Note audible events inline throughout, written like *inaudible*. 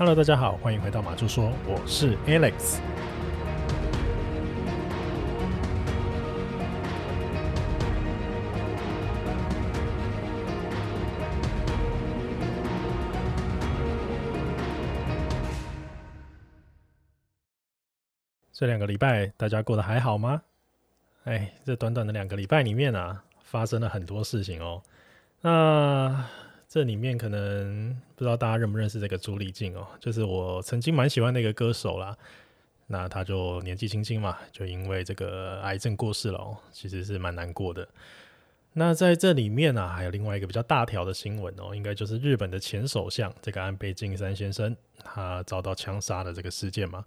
Hello，大家好，欢迎回到马猪说，我是 Alex。这两个礼拜大家过得还好吗？哎，这短短的两个礼拜里面啊，发生了很多事情哦。那这里面可能不知道大家认不认识这个朱丽静哦，就是我曾经蛮喜欢的一个歌手啦。那他就年纪轻轻嘛，就因为这个癌症过世了哦，其实是蛮难过的。那在这里面呢、啊，还有另外一个比较大条的新闻哦，应该就是日本的前首相这个安倍晋三先生，他遭到枪杀的这个事件嘛。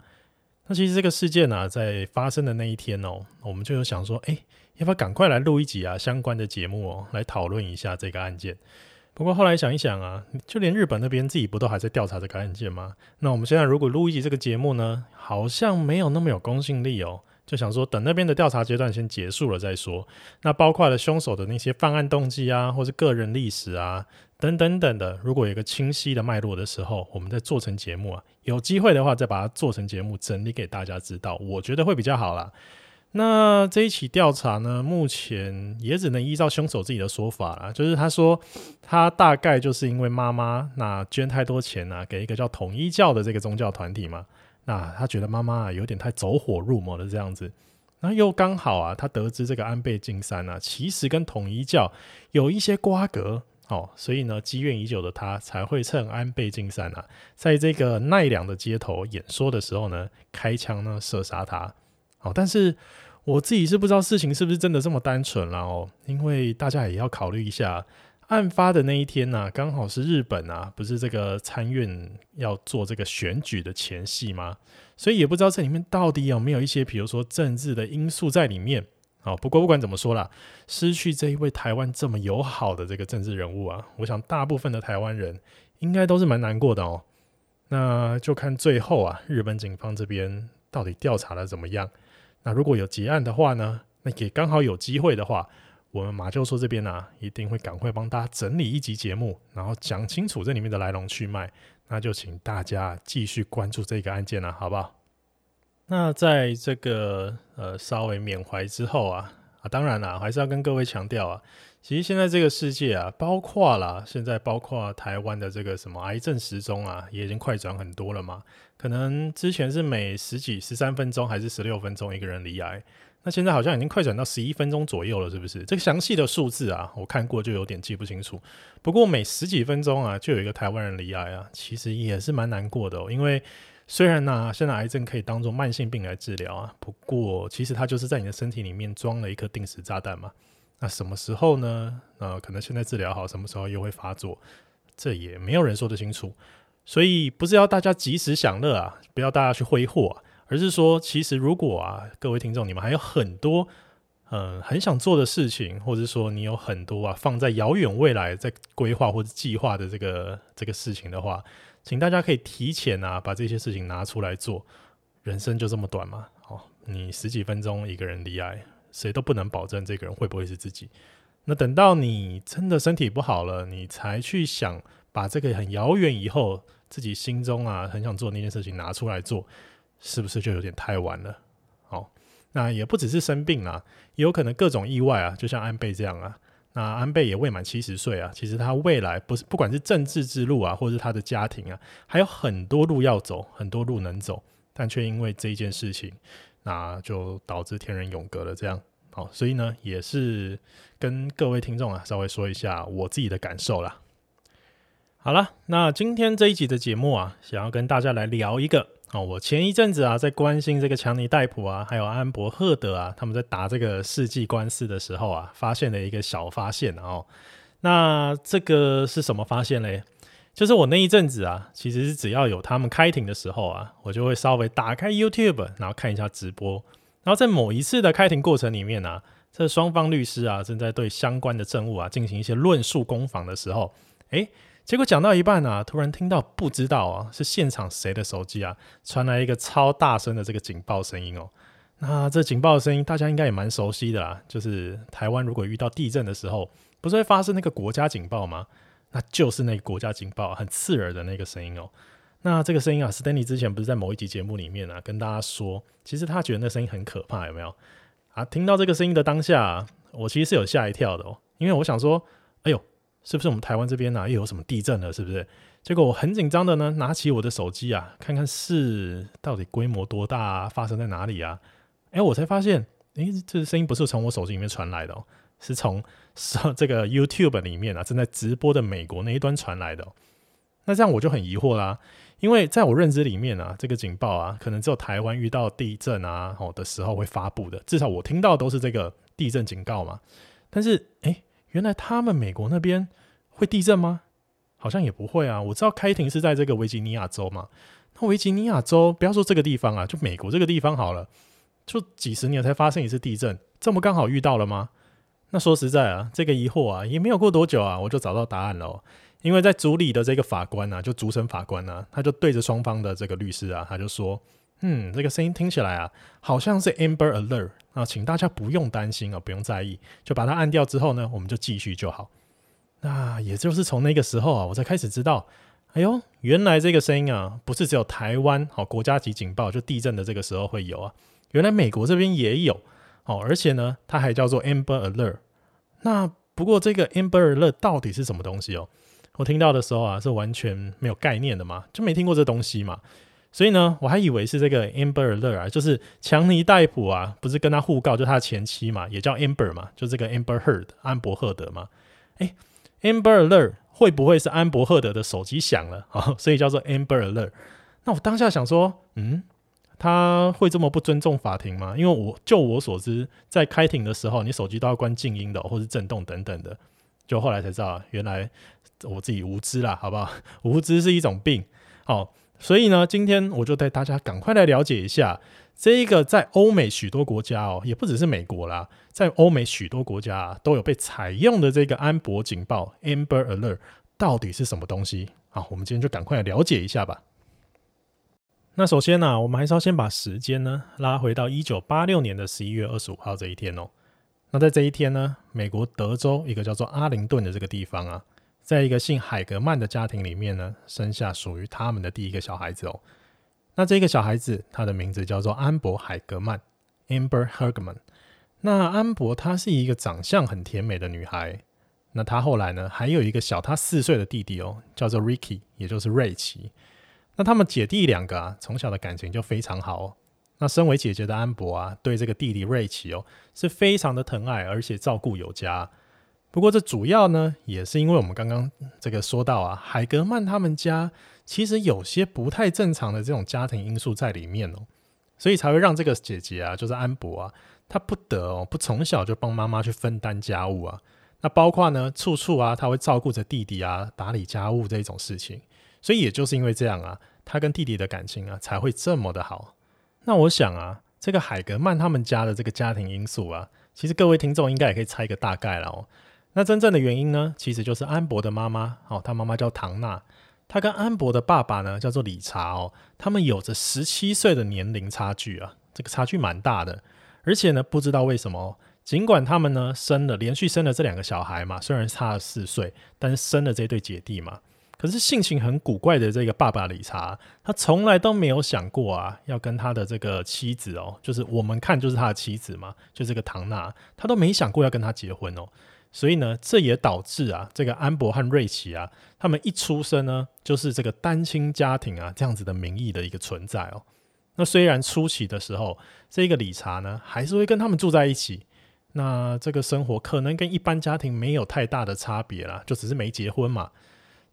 那其实这个事件呢、啊，在发生的那一天哦，我们就有想说，哎，要不要赶快来录一集啊相关的节目哦，来讨论一下这个案件。不过后来想一想啊，就连日本那边自己不都还在调查这个案件吗？那我们现在如果录一集这个节目呢，好像没有那么有公信力哦。就想说等那边的调查阶段先结束了再说。那包括了凶手的那些犯案动机啊，或是个人历史啊，等等等的，如果有一个清晰的脉络的时候，我们再做成节目啊，有机会的话再把它做成节目整理给大家知道，我觉得会比较好啦。那这一起调查呢，目前也只能依照凶手自己的说法啦，就是他说他大概就是因为妈妈那捐太多钱啊，给一个叫统一教的这个宗教团体嘛，那他觉得妈妈啊有点太走火入魔的这样子，那又刚好啊，他得知这个安倍晋三啊，其实跟统一教有一些瓜葛哦，所以呢，积怨已久的他才会趁安倍晋三啊，在这个奈良的街头演说的时候呢，开枪呢射杀他。哦，但是我自己是不知道事情是不是真的这么单纯了哦，因为大家也要考虑一下，案发的那一天呢，刚好是日本啊，不是这个参院要做这个选举的前夕吗？所以也不知道这里面到底有没有一些，比如说政治的因素在里面。哦，不过不管怎么说啦，失去这一位台湾这么友好的这个政治人物啊，我想大部分的台湾人应该都是蛮难过的哦。那就看最后啊，日本警方这边到底调查的怎么样。那如果有结案的话呢，那也刚好有机会的话，我们马教授这边呢、啊，一定会赶快帮大家整理一集节目，然后讲清楚这里面的来龙去脉。那就请大家继续关注这个案件了、好不好？那在这个呃稍微缅怀之后啊，啊，当然啦，还是要跟各位强调啊。其实现在这个世界啊，包括啦，现在包括台湾的这个什么癌症时钟啊，也已经快转很多了嘛。可能之前是每十几、十三分钟还是十六分钟一个人离癌，那现在好像已经快转到十一分钟左右了，是不是？这个详细的数字啊，我看过就有点记不清楚。不过每十几分钟啊，就有一个台湾人离癌啊，其实也是蛮难过的哦。因为虽然呢、现在癌症可以当做慢性病来治疗啊，不过其实它就是在你的身体里面装了一颗定时炸弹嘛。那什么时候呢？呃，可能现在治疗好，什么时候又会发作？这也没有人说得清楚。所以不是要大家及时享乐啊，不要大家去挥霍啊，而是说，其实如果啊，各位听众，你们还有很多嗯、呃、很想做的事情，或者说你有很多啊放在遥远未来在规划或者计划的这个这个事情的话，请大家可以提前啊把这些事情拿出来做。人生就这么短嘛，哦，你十几分钟一个人离癌。谁都不能保证这个人会不会是自己。那等到你真的身体不好了，你才去想把这个很遥远以后自己心中啊很想做那件事情拿出来做，是不是就有点太晚了？好，那也不只是生病啊，也有可能各种意外啊，就像安倍这样啊。那安倍也未满七十岁啊，其实他未来不是不管是政治之路啊，或者是他的家庭啊，还有很多路要走，很多路能走，但却因为这一件事情。那就导致天人永隔了，这样好，所以呢，也是跟各位听众啊，稍微说一下我自己的感受啦。好了，那今天这一集的节目啊，想要跟大家来聊一个哦，我前一阵子啊，在关心这个强尼戴普啊，还有安博赫德啊，他们在打这个世纪官司的时候啊，发现了一个小发现哦。那这个是什么发现嘞？就是我那一阵子啊，其实是只要有他们开庭的时候啊，我就会稍微打开 YouTube，然后看一下直播。然后在某一次的开庭过程里面啊，这双方律师啊正在对相关的证物啊进行一些论述攻防的时候，诶，结果讲到一半啊，突然听到不知道啊是现场谁的手机啊传来一个超大声的这个警报声音哦。那这警报声音大家应该也蛮熟悉的啦，就是台湾如果遇到地震的时候，不是会发生那个国家警报吗？那就是那个国家警报很刺耳的那个声音哦。那这个声音啊，Stanley 之前不是在某一集节目里面啊，跟大家说，其实他觉得那声音很可怕，有没有？啊，听到这个声音的当下，我其实是有吓一跳的哦，因为我想说，哎呦，是不是我们台湾这边啊又有什么地震了？是不是？结果我很紧张的呢，拿起我的手机啊，看看是到底规模多大啊，发生在哪里啊？哎，我才发现，哎，这声音不是从我手机里面传来的哦，是从 *laughs* 这个 YouTube 里面啊正在直播的美国那一端传来的哦。那这样我就很疑惑啦。因为在我认知里面啊，这个警报啊，可能只有台湾遇到地震啊哦的时候会发布的，至少我听到都是这个地震警告嘛。但是，哎，原来他们美国那边会地震吗？好像也不会啊。我知道开庭是在这个维吉尼亚州嘛，那维吉尼亚州不要说这个地方啊，就美国这个地方好了，就几十年才发生一次地震，这么刚好遇到了吗？那说实在啊，这个疑惑啊，也没有过多久啊，我就找到答案了。因为在主理的这个法官啊，就主审法官啊，他就对着双方的这个律师啊，他就说：“嗯，这个声音听起来啊，好像是 Amber Alert 啊，请大家不用担心啊，不用在意，就把它按掉之后呢，我们就继续就好。”那也就是从那个时候啊，我才开始知道，哎呦，原来这个声音啊，不是只有台湾好国家级警报就地震的这个时候会有啊，原来美国这边也有哦，而且呢，它还叫做 Amber Alert。那不过这个 Amber Alert 到底是什么东西哦？我听到的时候啊，是完全没有概念的嘛，就没听过这东西嘛，所以呢，我还以为是这个 Amber Alert 啊，就是强尼戴普啊，不是跟他互告，就他前妻嘛，也叫 Amber 嘛，就这个 Amber Heard 安伯赫德嘛，哎，Amber Alert 会不会是安伯赫德的手机响了啊？*laughs* 所以叫做 Amber Alert。那我当下想说，嗯，他会这么不尊重法庭吗？因为我就我所知，在开庭的时候，你手机都要关静音的，或是震动等等的。就后来才知道，原来我自己无知啦，好不好？无知是一种病，好，所以呢，今天我就带大家赶快来了解一下这一个在欧美许多国家哦，也不只是美国啦，在欧美许多国家啊，都有被采用的这个安博警报 （Amber Alert） 到底是什么东西？好，我们今天就赶快来了解一下吧。那首先呢、啊，我们还是要先把时间呢拉回到一九八六年的十一月二十五号这一天哦。那在这一天呢，美国德州一个叫做阿灵顿的这个地方啊，在一个姓海格曼的家庭里面呢，生下属于他们的第一个小孩子哦。那这个小孩子，他的名字叫做安博海格曼 （Amber Hergman）。那安博她是一个长相很甜美的女孩。那她后来呢，还有一个小她四岁的弟弟哦，叫做 Ricky，也就是瑞奇。那他们姐弟两个啊，从小的感情就非常好哦。那身为姐姐的安博啊，对这个弟弟瑞奇哦，是非常的疼爱，而且照顾有加。不过这主要呢，也是因为我们刚刚这个说到啊，海格曼他们家其实有些不太正常的这种家庭因素在里面哦，所以才会让这个姐姐啊，就是安博啊，她不得哦，不从小就帮妈妈去分担家务啊。那包括呢，处处啊，她会照顾着弟弟啊，打理家务这一种事情。所以也就是因为这样啊，她跟弟弟的感情啊，才会这么的好。那我想啊，这个海格曼他们家的这个家庭因素啊，其实各位听众应该也可以猜一个大概了哦。那真正的原因呢，其实就是安博的妈妈哦，他妈妈叫唐娜，他跟安博的爸爸呢叫做理查哦，他们有着十七岁的年龄差距啊，这个差距蛮大的。而且呢，不知道为什么，尽管他们呢生了连续生了这两个小孩嘛，虽然差了四岁，但是生了这对姐弟嘛。可是性情很古怪的这个爸爸理查，他从来都没有想过啊，要跟他的这个妻子哦，就是我们看就是他的妻子嘛，就这个唐娜，他都没想过要跟他结婚哦。所以呢，这也导致啊，这个安博和瑞奇啊，他们一出生呢，就是这个单亲家庭啊这样子的名义的一个存在哦。那虽然初期的时候，这个理查呢，还是会跟他们住在一起，那这个生活可能跟一般家庭没有太大的差别啦，就只是没结婚嘛。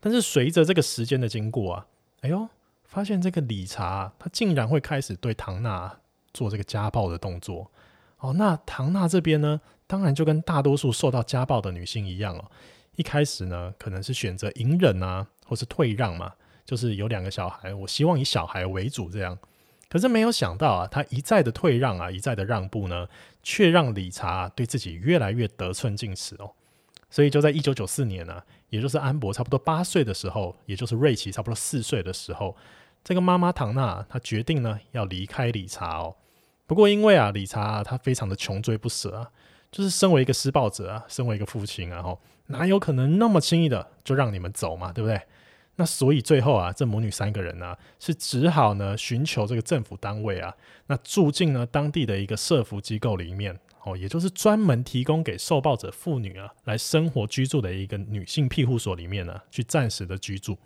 但是随着这个时间的经过啊，哎呦，发现这个理查，他竟然会开始对唐娜做这个家暴的动作。哦，那唐娜这边呢，当然就跟大多数受到家暴的女性一样哦，一开始呢，可能是选择隐忍啊，或是退让嘛，就是有两个小孩，我希望以小孩为主这样。可是没有想到啊，他一再的退让啊，一再的让步呢，却让理查对自己越来越得寸进尺哦。所以就在一九九四年呢、啊，也就是安博差不多八岁的时候，也就是瑞奇差不多四岁的时候，这个妈妈唐娜她决定呢要离开理查哦。不过因为啊理查啊他非常的穷追不舍啊，就是身为一个施暴者啊，身为一个父亲啊，吼哪有可能那么轻易的就让你们走嘛，对不对？那所以最后啊，这母女三个人呢、是只好呢寻求这个政府单位啊，那住进了当地的一个社福机构里面哦，也就是专门提供给受暴者妇女啊来生活居住的一个女性庇护所里面呢，去暂时的居住。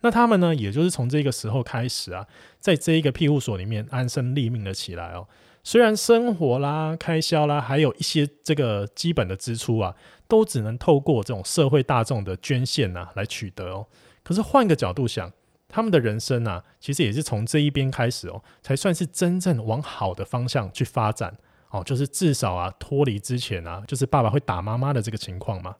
那他们呢，也就是从这个时候开始啊，在这一个庇护所里面安身立命了起来哦。虽然生活啦、开销啦，还有一些这个基本的支出啊，都只能透过这种社会大众的捐献啊来取得哦。可是换个角度想，他们的人生啊，其实也是从这一边开始哦，才算是真正往好的方向去发展哦。就是至少啊，脱离之前啊，就是爸爸会打妈妈的这个情况嘛。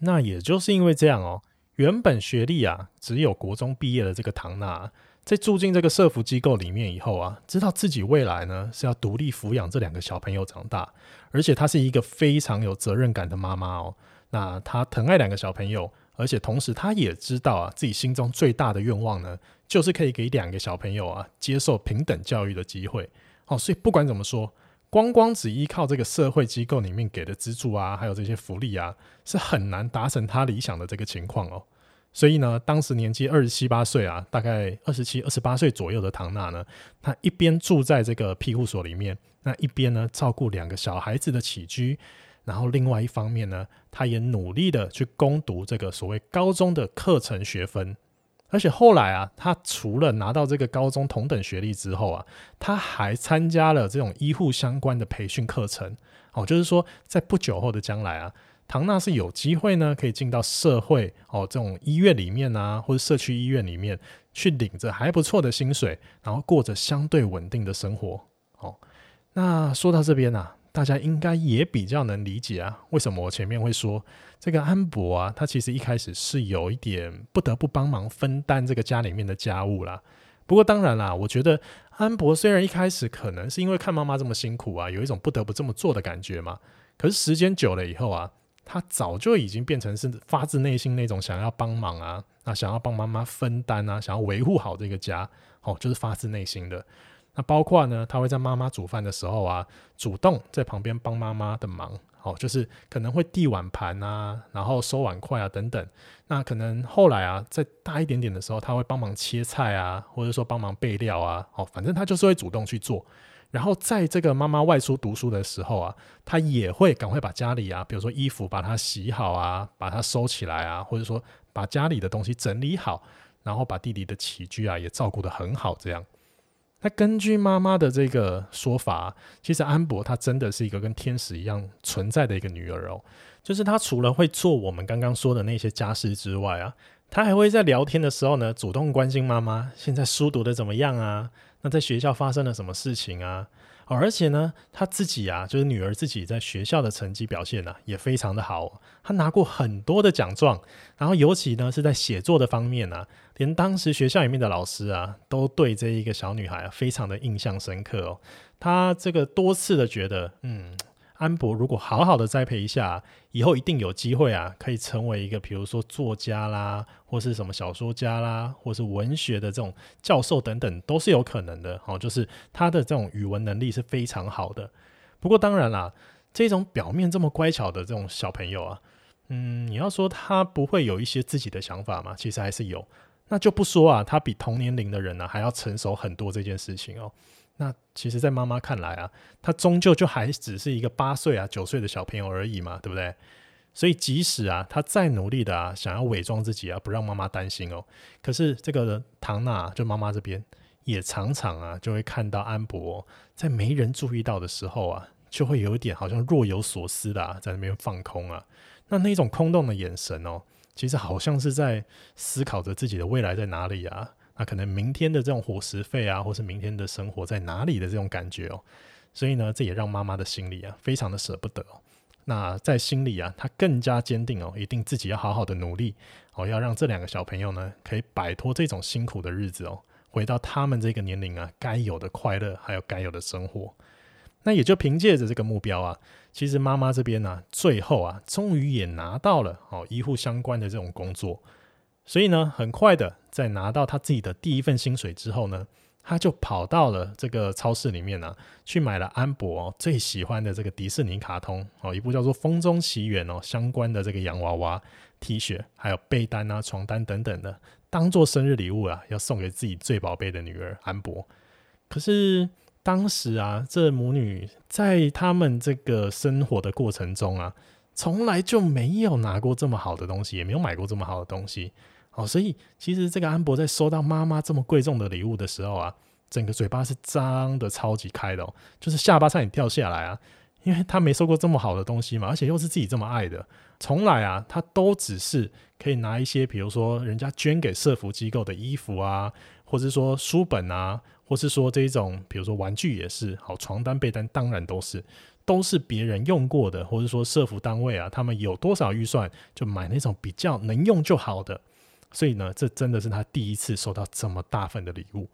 那也就是因为这样哦。原本学历啊只有国中毕业的这个唐娜，在住进这个社福机构里面以后啊，知道自己未来呢是要独立抚养这两个小朋友长大，而且她是一个非常有责任感的妈妈哦。那她疼爱两个小朋友，而且同时她也知道啊，自己心中最大的愿望呢，就是可以给两个小朋友啊接受平等教育的机会哦。所以不管怎么说。光光只依靠这个社会机构里面给的资助啊，还有这些福利啊，是很难达成他理想的这个情况哦。所以呢，当时年纪二十七八岁啊，大概二十七、二十八岁左右的唐娜呢，她一边住在这个庇护所里面，那一边呢照顾两个小孩子的起居，然后另外一方面呢，她也努力的去攻读这个所谓高中的课程学分。而且后来啊，他除了拿到这个高中同等学历之后啊，他还参加了这种医护相关的培训课程。哦，就是说，在不久后的将来啊，唐娜是有机会呢，可以进到社会哦，这种医院里面啊，或者社区医院里面去领着还不错的薪水，然后过着相对稳定的生活。哦，那说到这边呢、啊。大家应该也比较能理解啊，为什么我前面会说这个安博啊，他其实一开始是有一点不得不帮忙分担这个家里面的家务啦。不过当然啦，我觉得安博虽然一开始可能是因为看妈妈这么辛苦啊，有一种不得不这么做的感觉嘛。可是时间久了以后啊，他早就已经变成是发自内心那种想要帮忙啊，那想要帮妈妈分担啊，想要维护好这个家，哦，就是发自内心的。那包括呢，他会在妈妈煮饭的时候啊，主动在旁边帮妈妈的忙，哦，就是可能会递碗盘啊，然后收碗筷啊等等。那可能后来啊，再大一点点的时候，他会帮忙切菜啊，或者说帮忙备料啊，哦，反正他就是会主动去做。然后在这个妈妈外出读书的时候啊，他也会赶快把家里啊，比如说衣服把它洗好啊，把它收起来啊，或者说把家里的东西整理好，然后把弟弟的起居啊也照顾得很好，这样。那根据妈妈的这个说法，其实安博她真的是一个跟天使一样存在的一个女儿哦。就是她除了会做我们刚刚说的那些家事之外啊，她还会在聊天的时候呢，主动关心妈妈现在书读的怎么样啊？那在学校发生了什么事情啊？哦，而且呢，她自己啊，就是女儿自己在学校的成绩表现呢，也非常的好。她拿过很多的奖状，然后尤其呢是在写作的方面啊，连当时学校里面的老师啊，都对这一个小女孩，非常的印象深刻哦。她这个多次的觉得，嗯。安博如果好好的栽培一下，以后一定有机会啊，可以成为一个比如说作家啦，或是什么小说家啦，或是文学的这种教授等等，都是有可能的。好，就是他的这种语文能力是非常好的。不过当然啦，这种表面这么乖巧的这种小朋友啊，嗯，你要说他不会有一些自己的想法吗？其实还是有。那就不说啊，他比同年龄的人呢、还要成熟很多这件事情哦。那其实，在妈妈看来啊，他终究就还只是一个八岁啊、九岁的小朋友而已嘛，对不对？所以，即使啊，他再努力的啊，想要伪装自己啊，不让妈妈担心哦，可是这个唐娜就妈妈这边也常常啊，就会看到安博在没人注意到的时候啊，就会有一点好像若有所思的啊，在那边放空啊，那那种空洞的眼神哦，其实好像是在思考着自己的未来在哪里啊。那可能明天的这种伙食费啊，或是明天的生活在哪里的这种感觉哦，所以呢，这也让妈妈的心里啊，非常的舍不得。那在心里啊，她更加坚定哦，一定自己要好好的努力哦，要让这两个小朋友呢，可以摆脱这种辛苦的日子哦，回到他们这个年龄啊，该有的快乐，还有该有的生活。那也就凭借着这个目标啊，其实妈妈这边呢，最后啊，终于也拿到了哦，医护相关的这种工作。所以呢，很快的，在拿到他自己的第一份薪水之后呢，他就跑到了这个超市里面呢、啊，去买了安博、最喜欢的这个迪士尼卡通哦，一部叫做《风中奇缘》哦相关的这个洋娃娃 T 恤，还有被单啊、床单等等的，当做生日礼物啊，要送给自己最宝贝的女儿安博。可是当时啊，这母女在他们这个生活的过程中啊，从来就没有拿过这么好的东西，也没有买过这么好的东西。哦，所以其实这个安博在收到妈妈这么贵重的礼物的时候啊，整个嘴巴是张得超级开的哦，就是下巴差点掉下来啊。因为他没收过这么好的东西嘛，而且又是自己这么爱的，从来啊，他都只是可以拿一些，比如说人家捐给社福机构的衣服啊，或是说书本啊，或是说这一种，比如说玩具也是，好，床单被单当然都是，都是别人用过的，或者说社福单位啊，他们有多少预算就买那种比较能用就好的，所以呢，这真的是他第一次收到这么大份的礼物。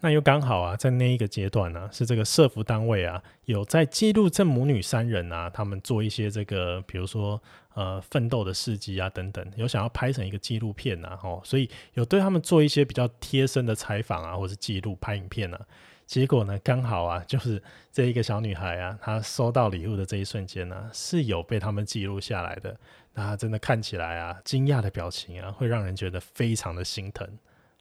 那又刚好啊，在那一个阶段呢、是这个社福单位啊，有在记录这母女三人啊，他们做一些这个，比如说呃奋斗的事迹啊等等，有想要拍成一个纪录片呐、啊，哦，所以有对他们做一些比较贴身的采访啊，或是记录拍影片啊。结果呢，刚好啊，就是这一个小女孩啊，她收到礼物的这一瞬间呢、是有被他们记录下来的。那她真的看起来啊，惊讶的表情啊，会让人觉得非常的心疼。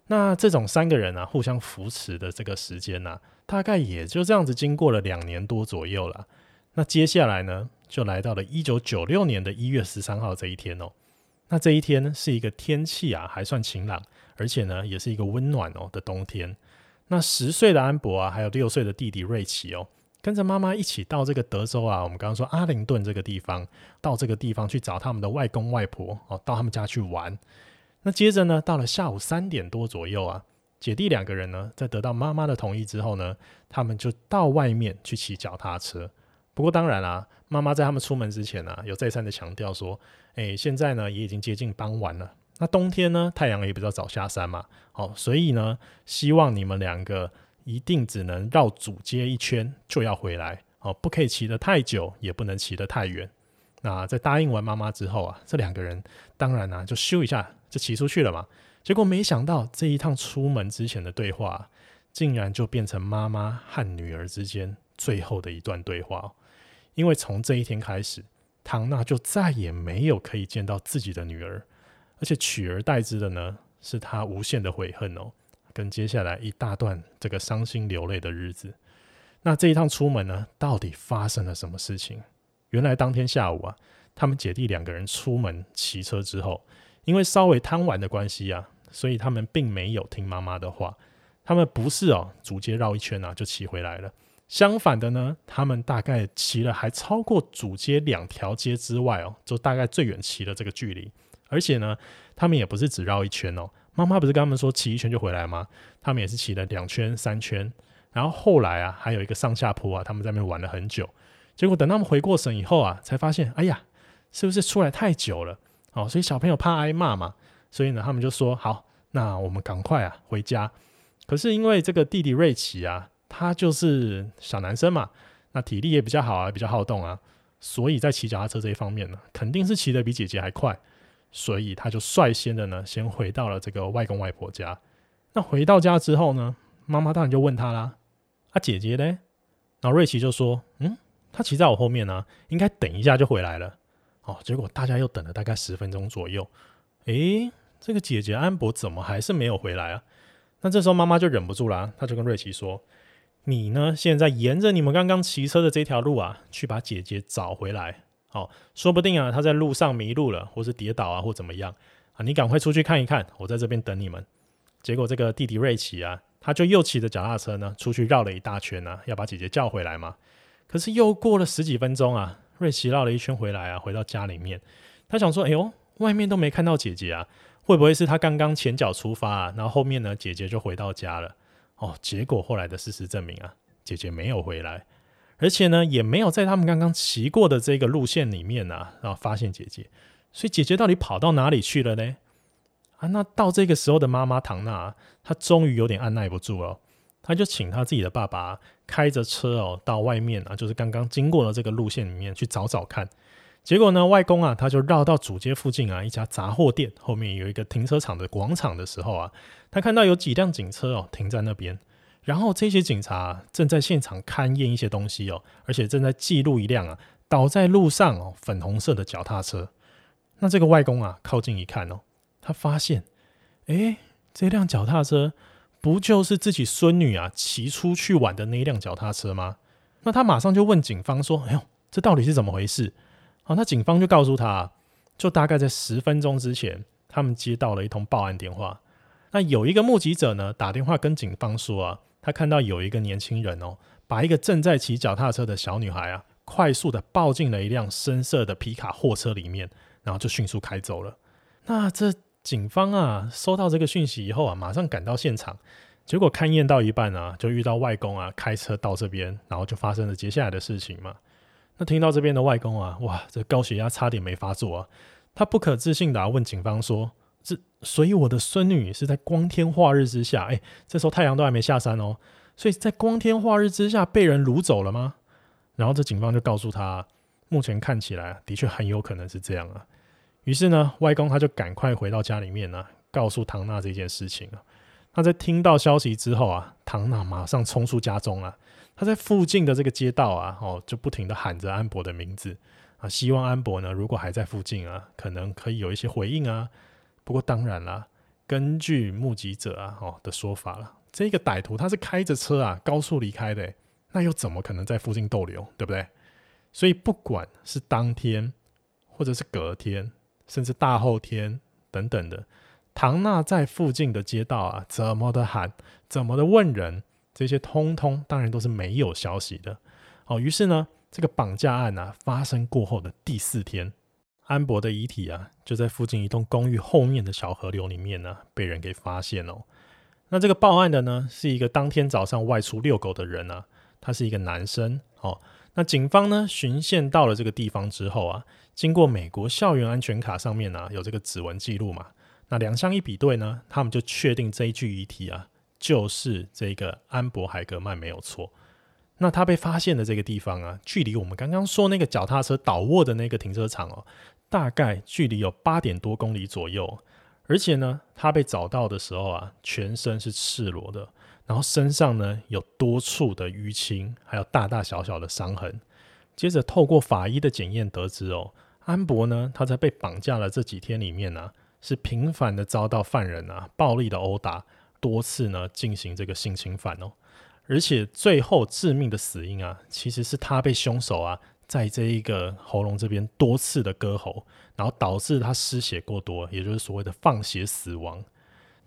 那这种三个人啊，互相扶持的这个时间呢、啊，大概也就这样子经过了两年多左右了。那接下来呢，就来到了一九九六年的一月十三号这一天哦。那这一天呢，是一个天气啊还算晴朗，而且呢也是一个温暖哦的冬天。那十岁的安博啊，还有六岁的弟弟瑞奇哦，跟着妈妈一起到这个德州啊，我们刚刚说阿灵顿这个地方，到这个地方去找他们的外公外婆哦，到他们家去玩。那接着呢，到了下午三点多左右啊，姐弟两个人呢，在得到妈妈的同意之后呢，他们就到外面去骑脚踏车。不过当然啦、啊，妈妈在他们出门之前呢、啊，有再三的强调说，哎，现在呢也已经接近傍晚了，那冬天呢，太阳也比较早下山嘛，好，所以呢，希望你们两个一定只能绕主街一圈就要回来，哦，不可以骑得太久，也不能骑得太远。那在答应完妈妈之后啊，这两个人当然呢、啊、就咻一下。就骑出去了嘛，结果没想到这一趟出门之前的对话，竟然就变成妈妈和女儿之间最后的一段对话。因为从这一天开始，唐娜就再也没有可以见到自己的女儿，而且取而代之的呢，是她无限的悔恨哦，跟接下来一大段这个伤心流泪的日子。那这一趟出门呢，到底发生了什么事情？原来当天下午啊，他们姐弟两个人出门骑车之后。因为稍微贪玩的关系啊，所以他们并没有听妈妈的话。他们不是哦，主街绕一圈啊就骑回来了。相反的呢，他们大概骑了还超过主街两条街之外哦，就大概最远骑了这个距离。而且呢，他们也不是只绕一圈哦。妈妈不是跟他们说骑一圈就回来吗？他们也是骑了两圈、三圈。然后后来啊，还有一个上下坡啊，他们在那边玩了很久。结果等他们回过神以后啊，才发现，哎呀，是不是出来太久了？哦，所以小朋友怕挨骂嘛，所以呢，他们就说好，那我们赶快啊回家。可是因为这个弟弟瑞奇啊，他就是小男生嘛，那体力也比较好啊，比较好动啊，所以在骑脚踏车这一方面呢，肯定是骑得比姐姐还快，所以他就率先的呢，先回到了这个外公外婆家。那回到家之后呢，妈妈当然就问他啦，啊姐姐嘞？然后瑞奇就说，嗯，他骑在我后面呢，应该等一下就回来了。哦，结果大家又等了大概十分钟左右，诶，这个姐姐安博怎么还是没有回来啊？那这时候妈妈就忍不住啦，她就跟瑞奇说：“你呢，现在沿着你们刚刚骑车的这条路啊，去把姐姐找回来。好，说不定啊，他在路上迷路了，或是跌倒啊，或怎么样啊，你赶快出去看一看，我在这边等你们。”结果这个弟弟瑞奇啊，他就又骑着脚踏车呢，出去绕了一大圈啊，要把姐姐叫回来嘛。可是又过了十几分钟啊。瑞奇绕了一圈回来啊，回到家里面，他想说：“哎呦，外面都没看到姐姐啊，会不会是他刚刚前脚出发啊？然后后面呢，姐姐就回到家了。哦，结果后来的事实证明啊，姐姐没有回来，而且呢，也没有在他们刚刚骑过的这个路线里面啊，然后发现姐姐。所以姐姐到底跑到哪里去了呢？啊，那到这个时候的妈妈唐娜，她终于有点按捺不住了。”她就请她自己的爸爸开着车哦，到外面啊，就是刚刚经过的这个路线里面去找找看。结果呢，外公啊，他就绕到主街附近啊，一家杂货店后面有一个停车场的广场的时候啊，他看到有几辆警车哦停在那边，然后这些警察正在现场勘验一些东西哦，而且正在记录一辆啊倒在路上哦粉红色的脚踏车。那这个外公啊靠近一看哦，他发现，诶，这辆脚踏车不就是自己孙女啊骑出去玩的那一辆脚踏车吗？那他马上就问警方说：“哎呦，这到底是怎么回事？”好，那警方就告诉他，就大概在十分钟之前，他们接到了一通报案电话。那有一个目击者呢，打电话跟警方说啊，他看到有一个年轻人哦，把一个正在骑脚踏车的小女孩啊，快速的抱进了一辆深色的皮卡货车里面，然后就迅速开走了。那这警方啊，收到这个讯息以后啊，马上赶到现场，结果勘验到一半啊，就遇到外公啊开车到这边，然后就发生了接下来的事情嘛。那听到这边的外公啊，哇，这高血压差点没发作啊，他不可置信的问警方说。这所以我的孙女是在光天化日之下，哎，这时候太阳都还没下山哦，所以在光天化日之下被人掳走了吗？然后这警方就告诉他，目前看起来的确很有可能是这样啊。于是呢，外公他就赶快回到家里面呢、啊，告诉唐娜这件事情啊。他在听到消息之后啊，唐娜马上冲出家中啊，他在附近的这个街道啊，哦，就不停的喊着安博的名字啊，希望安博呢，如果还在附近啊，可能可以有一些回应啊。不过当然啦，根据目击者啊哦的说法了，这个歹徒他是开着车啊高速离开的，那又怎么可能在附近逗留，对不对？所以不管是当天，或者是隔天，甚至大后天等等的，唐娜在附近的街道啊怎么的喊，怎么的问人，这些通通当然都是没有消息的。哦，于是呢，这个绑架案啊发生过后的第四天。安博的遗体啊，就在附近一栋公寓后面的小河流里面呢，被人给发现哦。那这个报案的呢，是一个当天早上外出遛狗的人啊，他是一个男生哦。那警方呢，巡线到了这个地方之后啊，经过美国校园安全卡上面呢、啊，有这个指纹记录嘛，那两项一比对呢，他们就确定这一具遗体啊，就是这个安博海格曼没有错。那他被发现的这个地方啊，距离我们刚刚说那个脚踏车倒卧的那个停车场哦。大概距离有八点多公里左右，而且呢，他被找到的时候啊，全身是赤裸的，然后身上呢有多处的淤青，还有大大小小的伤痕。接着透过法医的检验得知哦，安博呢，他在被绑架了这几天里面呢、啊，是频繁的遭到犯人啊暴力的殴打，多次呢进行这个性侵犯哦，而且最后致命的死因啊，其实是他被凶手啊。在这一个喉咙这边多次的割喉，然后导致他失血过多，也就是所谓的放血死亡。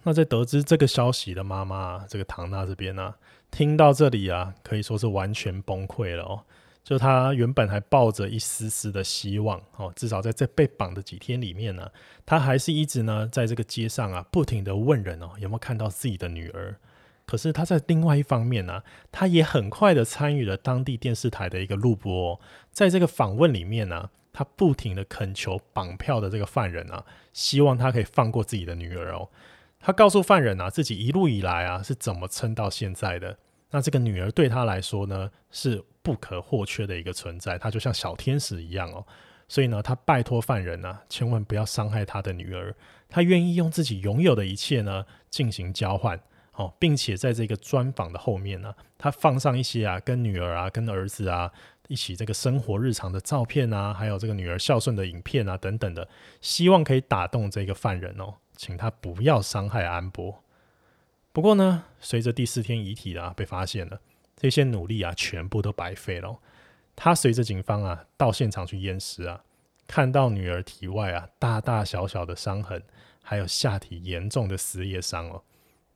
那在得知这个消息的妈妈，这个唐娜这边呢、啊，听到这里啊，可以说是完全崩溃了哦。就她原本还抱着一丝丝的希望哦，至少在这被绑的几天里面呢、啊，他还是一直呢在这个街上啊，不停的问人哦，有没有看到自己的女儿。可是他在另外一方面呢、他也很快的参与了当地电视台的一个录播、在这个访问里面呢、他不停的恳求绑票的这个犯人啊，希望他可以放过自己的女儿哦。他告诉犯人啊，自己一路以来啊是怎么撑到现在的。那这个女儿对他来说呢，是不可或缺的一个存在，她就像小天使一样哦。所以呢，他拜托犯人啊，千万不要伤害他的女儿，他愿意用自己拥有的一切呢进行交换。哦，并且在这个专访的后面呢、啊，他放上一些啊，跟女儿啊、跟儿子啊一起这个生活日常的照片啊，还有这个女儿孝顺的影片啊等等的，希望可以打动这个犯人哦，请他不要伤害安博。不过呢，随着第四天遗体啊被发现了，这些努力啊全部都白费了。他随着警方啊到现场去验尸啊，看到女儿体外啊大大小小的伤痕，还有下体严重的撕裂伤哦。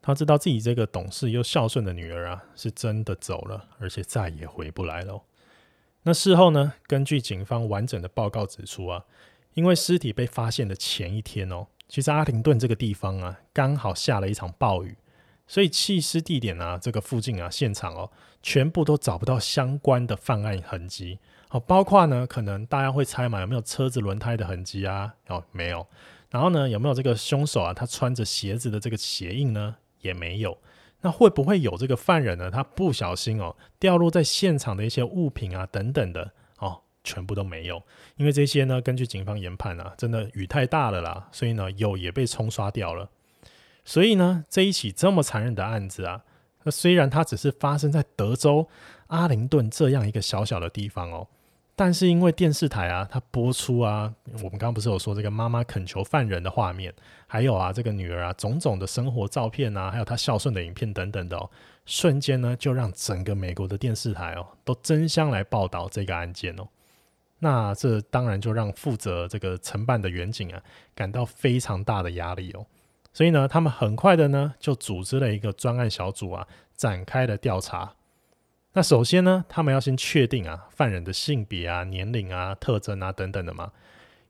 他知道自己这个懂事又孝顺的女儿啊，是真的走了，而且再也回不来了。那事后呢，根据警方完整的报告指出啊，因为尸体被发现的前一天哦，其实阿廷顿这个地方啊，刚好下了一场暴雨，所以弃尸地点啊，这个附近啊，现场哦，全部都找不到相关的犯案痕迹。哦，包括呢，可能大家会猜嘛，有没有车子轮胎的痕迹啊？哦，没有。然后呢，有没有这个凶手啊？他穿着鞋子的这个鞋印呢？也没有，那会不会有这个犯人呢？他不小心哦，掉落在现场的一些物品啊等等的哦，全部都没有，因为这些呢，根据警方研判啊，真的雨太大了啦，所以呢，有也被冲刷掉了。所以呢，这一起这么残忍的案子啊，那虽然它只是发生在德州阿灵顿这样一个小小的地方哦，但是因为电视台啊，它播出啊，我们刚刚不是有说这个妈妈恳求犯人的画面，还有啊这个女儿啊种种的生活照片啊，还有她孝顺的影片等等的哦，瞬间呢就让整个美国的电视台哦都争相来报道这个案件哦。那这当然就让负责这个承办的远景啊感到非常大的压力哦。所以呢，他们很快的呢就组织了一个专案小组啊，展开了调查。那首先呢，他们要先确定啊犯人的性别啊、年龄啊、特征啊等等的嘛。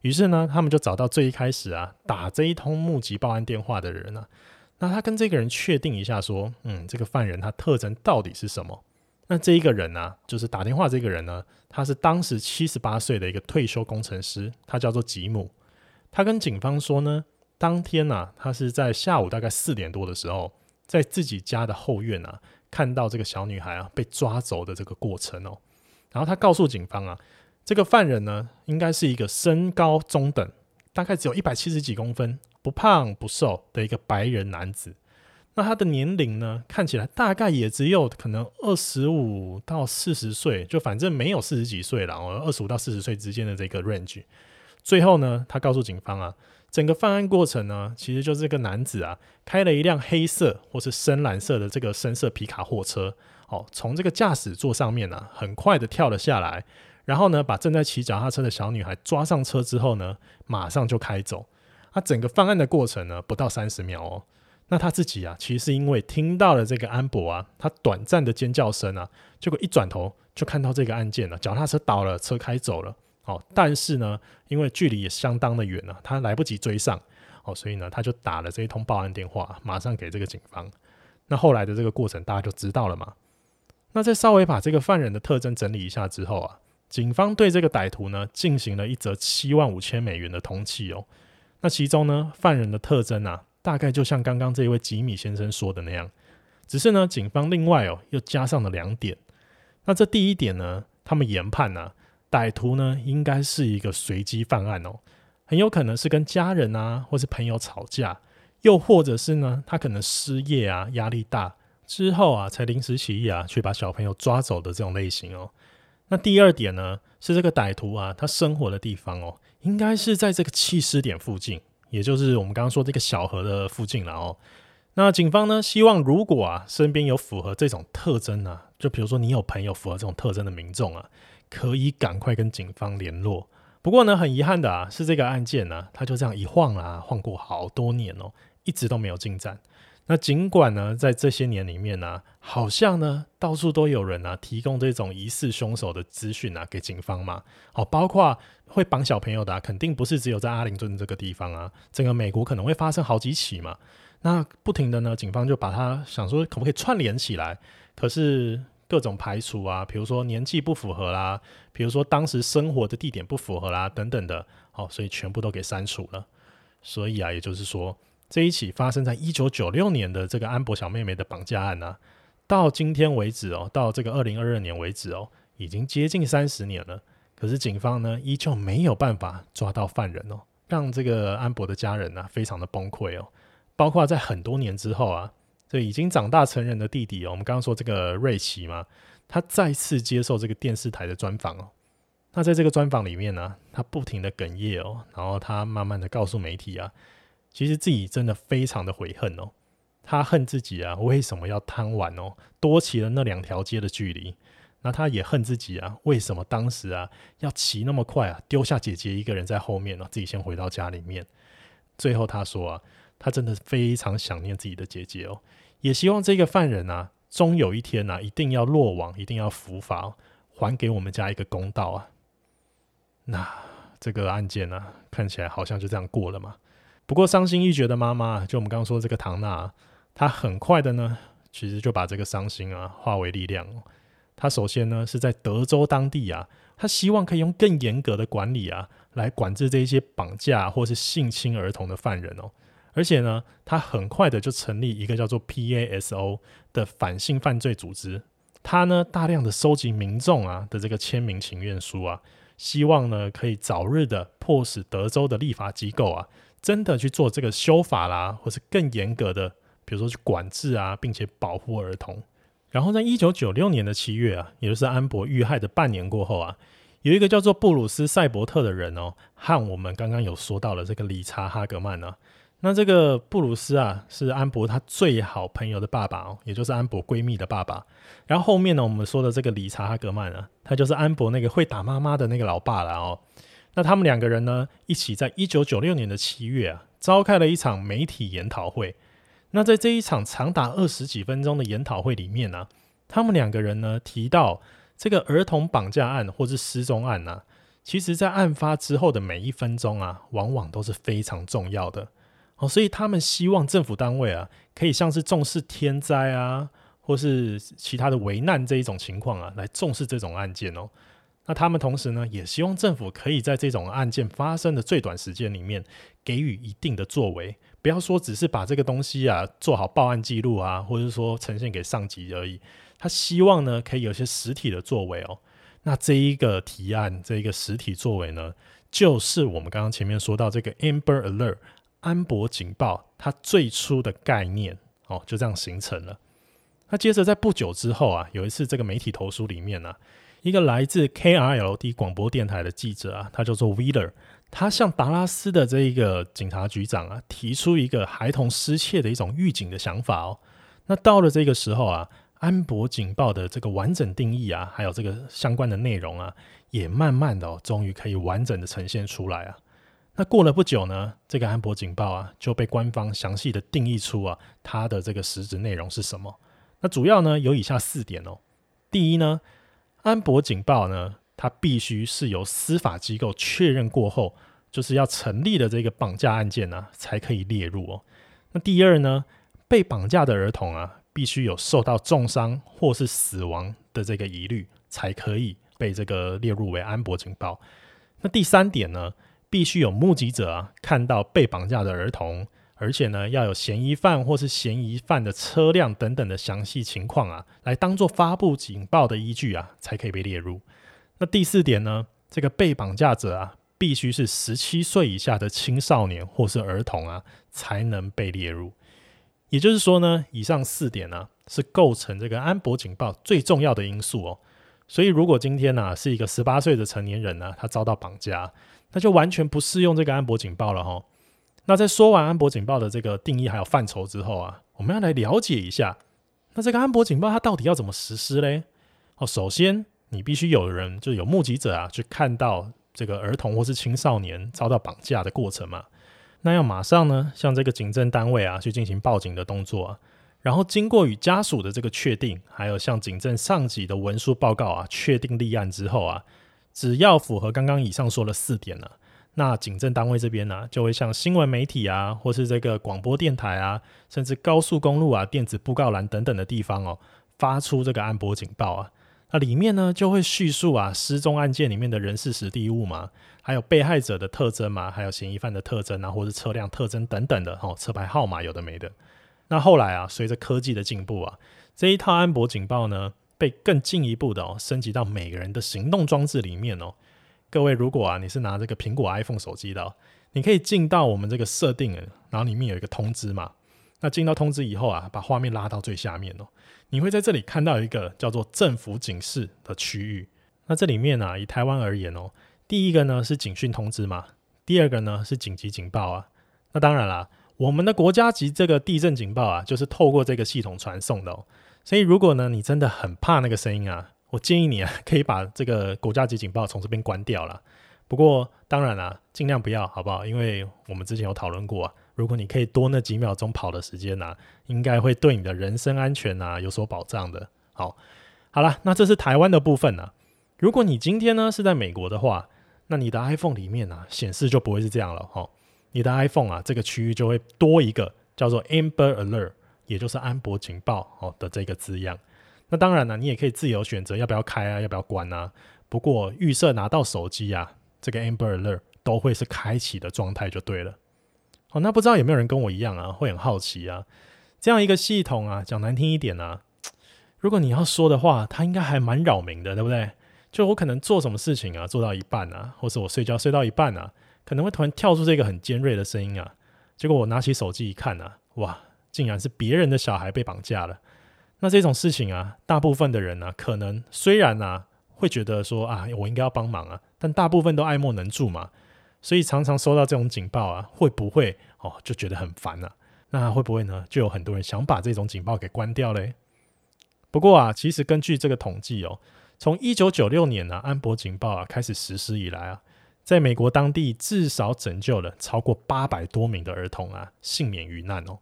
于是呢，他们就找到最一开始啊打这一通目击报案电话的人啊。那他跟这个人确定一下说，嗯，这个犯人他特征到底是什么？那这一个人呢、啊，就是打电话这个人呢，他是当时七十八岁的一个退休工程师，他叫做吉姆。他跟警方说呢，当天呐、啊，他是在下午大概四点多的时候，在自己家的后院啊。看到这个小女孩啊被抓走的这个过程哦，然后他告诉警方啊，这个犯人呢应该是一个身高中等，大概只有一百七十几公分，不胖不瘦的一个白人男子。那他的年龄呢看起来大概也只有可能二十五到四十岁，就反正没有四十几岁了哦，二十五到四十岁之间的这个 range。最后呢，他告诉警方啊。整个犯案过程呢，其实就是这个男子啊，开了一辆黑色或是深蓝色的这个深色皮卡货车，哦，从这个驾驶座上面啊，很快的跳了下来，然后呢，把正在骑脚踏车的小女孩抓上车之后呢，马上就开走。他整个犯案的过程呢，不到三十秒哦。那他自己啊，其实是因为听到了这个安博啊，他短暂的尖叫声啊，结果一转头就看到这个案件了，脚踏车倒了，车开走了。哦，但是呢，因为距离也相当的远了，他来不及追上，哦，所以呢，他就打了这一通报案电话，马上给这个警方。那后来的这个过程大家就知道了嘛。那再稍微把这个犯人的特征整理一下之后啊，警方对这个歹徒呢进行了一则七万五千美元的通缉哦。那其中呢，犯人的特征啊，大概就像刚刚这位吉米先生说的那样，只是呢，警方另外哦又加上了两点。那这第一点呢，他们研判呢、啊。歹徒呢，应该是一个随机犯案哦，很有可能是跟家人啊，或是朋友吵架，又或者是呢，他可能失业啊，压力大之后啊，才临时起意啊，去把小朋友抓走的这种类型哦。那第二点呢，是这个歹徒啊，他生活的地方哦，应该是在这个弃尸点附近，也就是我们刚刚说这个小河的附近了哦。那警方呢，希望如果啊，身边有符合这种特征啊，就比如说你有朋友符合这种特征的民众啊。可以赶快跟警方联络。不过呢，很遗憾的啊，是这个案件呢、啊，它就这样一晃啊，晃过好多年哦，一直都没有进展。那尽管呢，在这些年里面呢、好像呢，到处都有人啊，提供这种疑似凶手的资讯啊，给警方嘛。哦，包括会绑小朋友的、肯定不是只有在阿灵顿这个地方啊，整个美国可能会发生好几起嘛。那不停的呢，警方就把它想说可不可以串联起来，可是。各种排除啊，比如说年纪不符合啦，比如说当时生活的地点不符合啦，等等的，好，所以全部都给删除了。所以啊，也就是说，这一起发生在一九九六年的这个安博小妹妹的绑架案呢、到今天为止哦，到这个二零二二年为止哦，已经接近三十年了。可是警方呢，依旧没有办法抓到犯人哦，让这个安博的家人呢、非常的崩溃哦。包括在很多年之后啊。这已经长大成人的弟弟哦，我们刚刚说这个瑞奇嘛，他再次接受这个电视台的专访哦。那在这个专访里面呢，他不停的哽咽哦，然后他慢慢的告诉媒体啊，其实自己真的非常的悔恨哦，他恨自己啊，为什么要贪玩哦，多骑了那两条街的距离。那他也恨自己啊，为什么当时啊要骑那么快啊，丢下姐姐一个人在后面呢，自己先回到家里面。最后他说啊。他真的非常想念自己的姐姐哦，也希望这个犯人啊，终有一天啊，一定要落网，一定要伏法，还给我们家一个公道啊。那这个案件呢，看起来好像就这样过了嘛。不过伤心欲绝的妈妈，就我们刚刚说这个唐娜，她很快的呢，其实就把这个伤心啊化为力量。她首先呢是在德州当地啊，她希望可以用更严格的管理啊，来管制这些绑架或是性侵儿童的犯人哦。而且呢，她很快的就成立一个叫做 PASO 的反性犯罪组织。他呢，大量的收集民众啊的这个签名请愿书啊，希望呢可以早日的迫使德州的立法机构啊，真的去做这个修法啦，或是更严格的，比如说去管制啊，并且保护儿童。然后在一九九六年的七月啊，也就是安博遇害的半年过后啊，有一个叫做布鲁斯·赛伯特的人哦，和我们刚刚有说到了这个理查·哈格曼呢、啊。那这个布鲁斯啊，是安博他最好朋友的爸爸哦，也就是安博闺蜜的爸爸。然后后面呢，我们说的这个理查·哈格曼啊，他就是安博那个会打妈妈的那个老爸了哦。那他们两个人呢，一起在一九九六年的七月啊，召开了一场媒体研讨会。那在这一场长达二十几分钟的研讨会里面呢、他们两个人呢提到。这个儿童绑架案或是失踪案啊，其实在案发之后的每一分钟啊，往往都是非常重要的哦。所以他们希望政府单位啊，可以像是重视天灾啊，或是其他的危难这一种情况啊，来重视这种案件哦。那他们同时呢，也希望政府可以在这种案件发生的最短时间里面，给予一定的作为，不要说只是把这个东西啊做好报案记录啊，或者说呈现给上级而已。他希望呢，可以有些实体的作为哦。那这一个提案，这一个实体作为呢，就是我们刚刚前面说到这个 Amber Alert 安博警报，它最初的概念哦，就这样形成了。那接着在不久之后啊，有一次这个媒体投书里面呢、一个来自 KRLD 广播电台的记者啊，他叫做 Wheeler，他向达拉斯的这一个警察局长啊，提出一个孩童失窃的一种预警的想法哦。那到了这个时候啊。安博警报的这个完整定义啊，还有这个相关的内容啊，也慢慢的哦，终于可以完整的呈现出来啊。那过了不久呢，这个安博警报啊就被官方详细的定义出啊，它的这个实质内容是什么？那主要呢有以下四点哦。第一呢，安博警报呢，它必须是由司法机构确认过后，就是要成立的这个绑架案件呢，啊，才可以列入哦。那第二呢，被绑架的儿童啊。必须有受到重伤或是死亡的这个疑虑，才可以被这个列入为安博警报。那第三点呢，必须有目击者啊看到被绑架的儿童，而且呢要有嫌疑犯或是嫌疑犯的车辆等等的详细情况啊，来当做发布警报的依据啊，才可以被列入。那第四点呢，这个被绑架者啊，必须是十七岁以下的青少年或是儿童啊，才能被列入。也就是说呢，以上四点呢、是构成这个安博警报最重要的因素哦。所以如果今天呢、啊、是一个十八岁的成年人呢、他遭到绑架，那就完全不适用这个安博警报了哈。那在说完安博警报的这个定义还有范畴之后啊，我们要来了解一下，那这个安博警报它到底要怎么实施嘞？哦，首先你必须有人就有目击者啊去看到这个儿童或是青少年遭到绑架的过程嘛。那要马上呢，向这个警政单位啊去进行报警的动作啊，然后经过与家属的这个确定，还有向警政上级的文书报告啊，确定立案之后啊，只要符合刚刚以上说的四点呢，那警政单位这边呢，就会向新闻媒体啊，或是这个广播电台啊，甚至高速公路啊、电子布告栏等等的地方哦，发出这个安博警报啊。那里面呢，就会叙述啊失踪案件里面的人事时地物嘛，还有被害者的特征嘛，还有嫌疑犯的特征啊，或是车辆特征等等的哦，车牌号码有的没的。那后来啊，随着科技的进步啊，这一套安博警报呢，被更进一步的哦升级到每个人的行动装置里面哦。各位，如果啊你是拿这个苹果 iPhone 手机的，你可以进到我们这个设定，然后里面有一个通知嘛。那进到通知以后啊，把画面拉到最下面哦。你会在这里看到一个叫做“政府警示”的区域。那这里面呢、啊，以台湾而言哦，第一个呢是警讯通知嘛，第二个呢是紧急警报啊。那当然啦，我们的国家级这个地震警报啊，就是透过这个系统传送的哦。所以如果呢你真的很怕那个声音啊，我建议你啊可以把这个国家级警报从这边关掉了。不过当然啦，尽量不要，好不好？因为我们之前有讨论过啊。如果你可以多那几秒钟跑的时间啊，应该会对你的人身安全啊有所保障的。好，好了，那这是台湾的部分啊。如果你今天呢是在美国的话，那你的 iPhone 里面啊显示就不会是这样了哈。你的 iPhone 啊这个区域就会多一个叫做 Amber Alert，也就是安博警报哦的这个字样。那当然呢，你也可以自由选择要不要开啊，要不要关啊。不过预设拿到手机啊，这个 Amber Alert 都会是开启的状态就对了。哦，那不知道有没有人跟我一样啊，会很好奇啊，这样一个系统啊，讲难听一点啊，如果你要说的话，它应该还蛮扰民的，对不对？就我可能做什么事情啊，做到一半啊，或是我睡觉睡到一半啊，可能会突然跳出这个很尖锐的声音啊，结果我拿起手机一看啊，哇，竟然是别人的小孩被绑架了。那这种事情啊，大部分的人呢、啊，可能虽然啊会觉得说啊，我应该要帮忙啊，但大部分都爱莫能助嘛，所以常常收到这种警报啊，会不会哦就觉得很烦啊？那会不会呢？就有很多人想把这种警报给关掉嘞？不过啊，其实根据这个统计哦，从一九九六年呢、安博警报啊开始实施以来啊，在美国当地至少拯救了超过八百多名的儿童啊，幸免于难哦。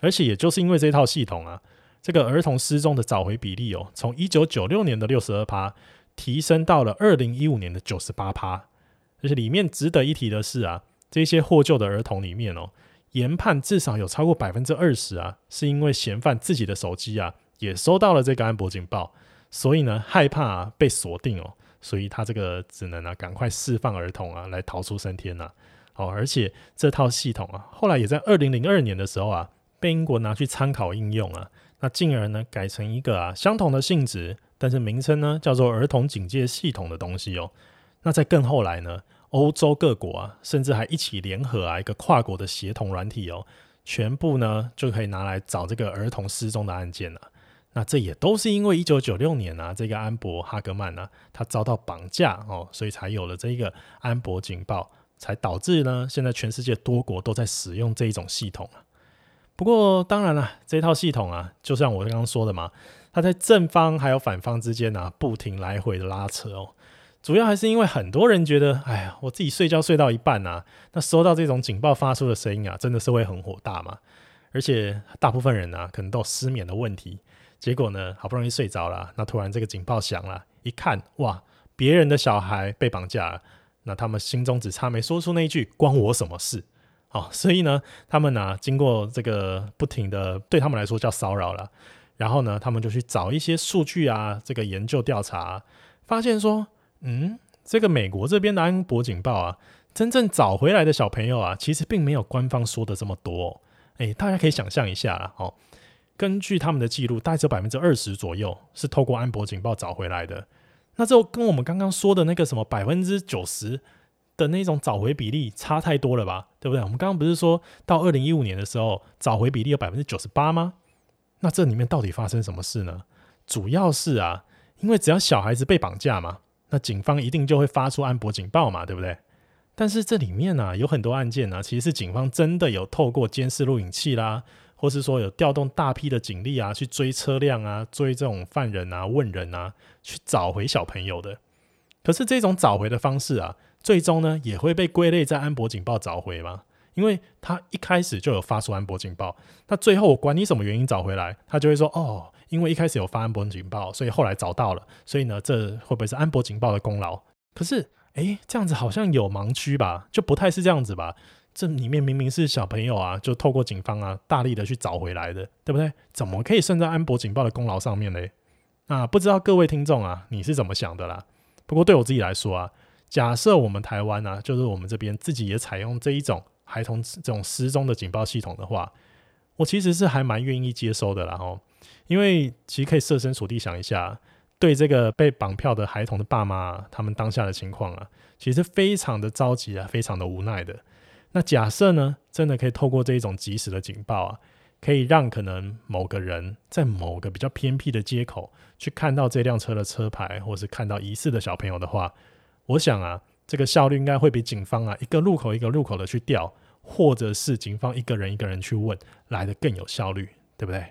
而且也就是因为这套系统啊，这个儿童失踪的找回比例哦，从一九九六年的六十二趴提升到了二零一五年的九十八趴。而且里面值得一提的是啊，这些获救的儿童里面哦，研判至少有超过百分之二十啊，是因为嫌犯自己的手机啊。也收到了这个安博警报，所以呢，害怕被锁定哦，所以他这个只能啊赶快释放儿童啊来逃出生天呐、啊。哦，而且这套系统啊，后来也在二零零二年的时候啊，被英国拿去参考应用啊，那进而呢改成一个啊相同的性质，但是名称呢叫做儿童警戒系统的东西哦。那在更后来呢，欧洲各国啊，甚至还一起联合啊一个跨国的协同软体哦，全部呢就可以拿来找这个儿童失踪的案件了、那这也都是因为一九九六年啊，这个安博哈格曼啊，他遭到绑架哦，所以才有了这个安博警报，才导致呢，现在全世界多国都在使用这一种系统啊。不过当然了，这套系统啊，就像我刚刚说的嘛，它在正方还有反方之间啊，不停来回的拉扯哦。主要还是因为很多人觉得，哎呀，我自己睡觉睡到一半啊，那收到这种警报发出的声音啊，真的是会很火大嘛。而且大部分人啊，可能都有失眠的问题。结果呢，好不容易睡着了，那突然这个警报响了，一看，哇，别人的小孩被绑架了，那他们心中只差没说出那一句“关我什么事”哦，所以呢，他们呢、经过这个不停的对他们来说叫骚扰了，然后呢，他们就去找一些数据啊，这个研究调查，发现说，嗯，这个美国这边的安博警报啊，真正找回来的小朋友啊，其实并没有官方说的这么多，哎，大家可以想象一下啦，哦。根据他们的记录，大概只有百分之二十左右是透过安博警报找回来的。那这跟我们刚刚说的那个什么百分之九十的那种找回比例差太多了吧？对不对？我们刚刚不是说到二零一五年的时候，找回比例有百分之九十八吗？那这里面到底发生什么事呢？主要是啊，因为只要小孩子被绑架嘛，那警方一定就会发出安博警报嘛，对不对？但是这里面呢、啊，有很多案件呢、啊，其实是警方真的有透过监视录影器啦。或是说有调动大批的警力啊，去追车辆啊，追这种犯人啊，问人啊，去找回小朋友的。可是这种找回的方式啊，最终呢也会被归类在安博警报找回吗？因为他一开始就有发出安博警报，那最后我管你什么原因找回来，他就会说哦，因为一开始有发安博警报，所以后来找到了，所以呢，这会不会是安博警报的功劳？可是，诶，这样子好像有盲区吧？就不太是这样子吧？这里面明明是小朋友啊，就透过警方啊，大力的去找回来的，对不对？怎么可以算在安博警报的功劳上面呢？那不知道各位听众啊，你是怎么想的啦？不过对我自己来说啊，假设我们台湾啊，就是我们这边自己也采用这一种孩童这种失踪的警报系统的话，我其实是还蛮愿意接收的啦齁。因为其实可以设身处地想一下，对这个被绑票的孩童的爸妈，他们当下的情况啊，其实非常的着急啊，非常的无奈的。那假设呢，真的可以透过这一种及时的警报啊，可以让可能某个人在某个比较偏僻的街口去看到这辆车的车牌，或是看到疑似的小朋友的话，我想啊，这个效率应该会比警方啊一个路口一个路口的去调，或者是警方一个人一个人去问来得更有效率，对不对？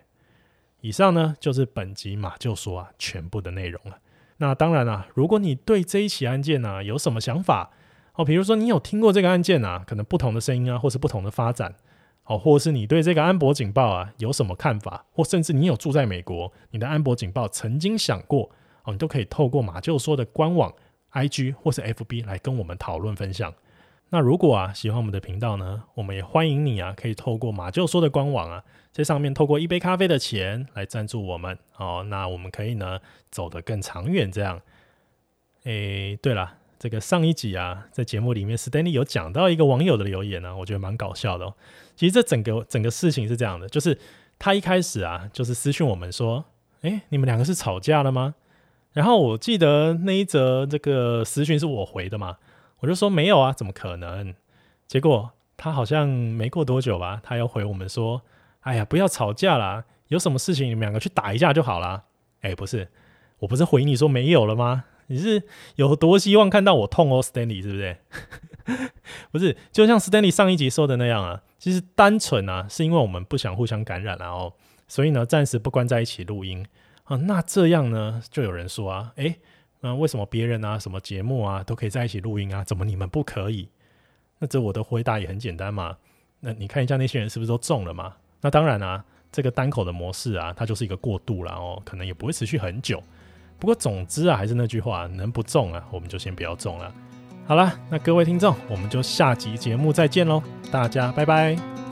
以上呢就是本集马厩说啊全部的内容了。那当然啊，如果你对这一起案件呢、啊、有什么想法，哦，比如说你有听过这个案件啊，可能不同的声音啊，或是不同的发展，哦，或是你对这个安博警报啊有什么看法，或甚至你有住在美国，你的安博警报曾经响过，哦，你都可以透过马厩说的官网、IG 或是 FB 来跟我们讨论分享。那如果啊喜欢我们的频道呢，我们也欢迎你啊可以透过马厩说的官网啊，在上面透过一杯咖啡的钱来赞助我们，哦，那我们可以呢走得更长远，这样。诶，对了。这个上一集啊，在节目里面，Stanley 有讲到一个网友的留言呢、我觉得蛮搞笑的哦。其实这整个整个事情是这样的，就是他一开始啊，就是私讯我们说：“哎，你们两个是吵架了吗？”然后我记得那一则这个私讯是我回的嘛，我就说没有啊，怎么可能？结果他好像没过多久吧，他又回我们说：“哎呀，不要吵架啦，有什么事情你们两个去打一架就好啦。”哎，不是。我不是回你说没有了吗？你是有多希望看到我痛哦，Stanley 是不是？*laughs* 不是，就像 Stanley 上一集说的那样啊，其实单纯啊，是因为我们不想互相感染，然后所以呢，暂时不关在一起录音啊。那这样呢，就有人说啊，诶，那为什么别人啊，什么节目啊，都可以在一起录音啊，怎么你们不可以？那这我的回答也很简单嘛。那你看一下那些人是不是都中了嘛？那当然啊，这个单口的模式啊，它就是一个过渡啦哦，可能也不会持续很久。不过总之啊，还是那句话，能不中啊，我们就先不要中了。好了，那各位听众，我们就下集节目再见喽，大家拜拜。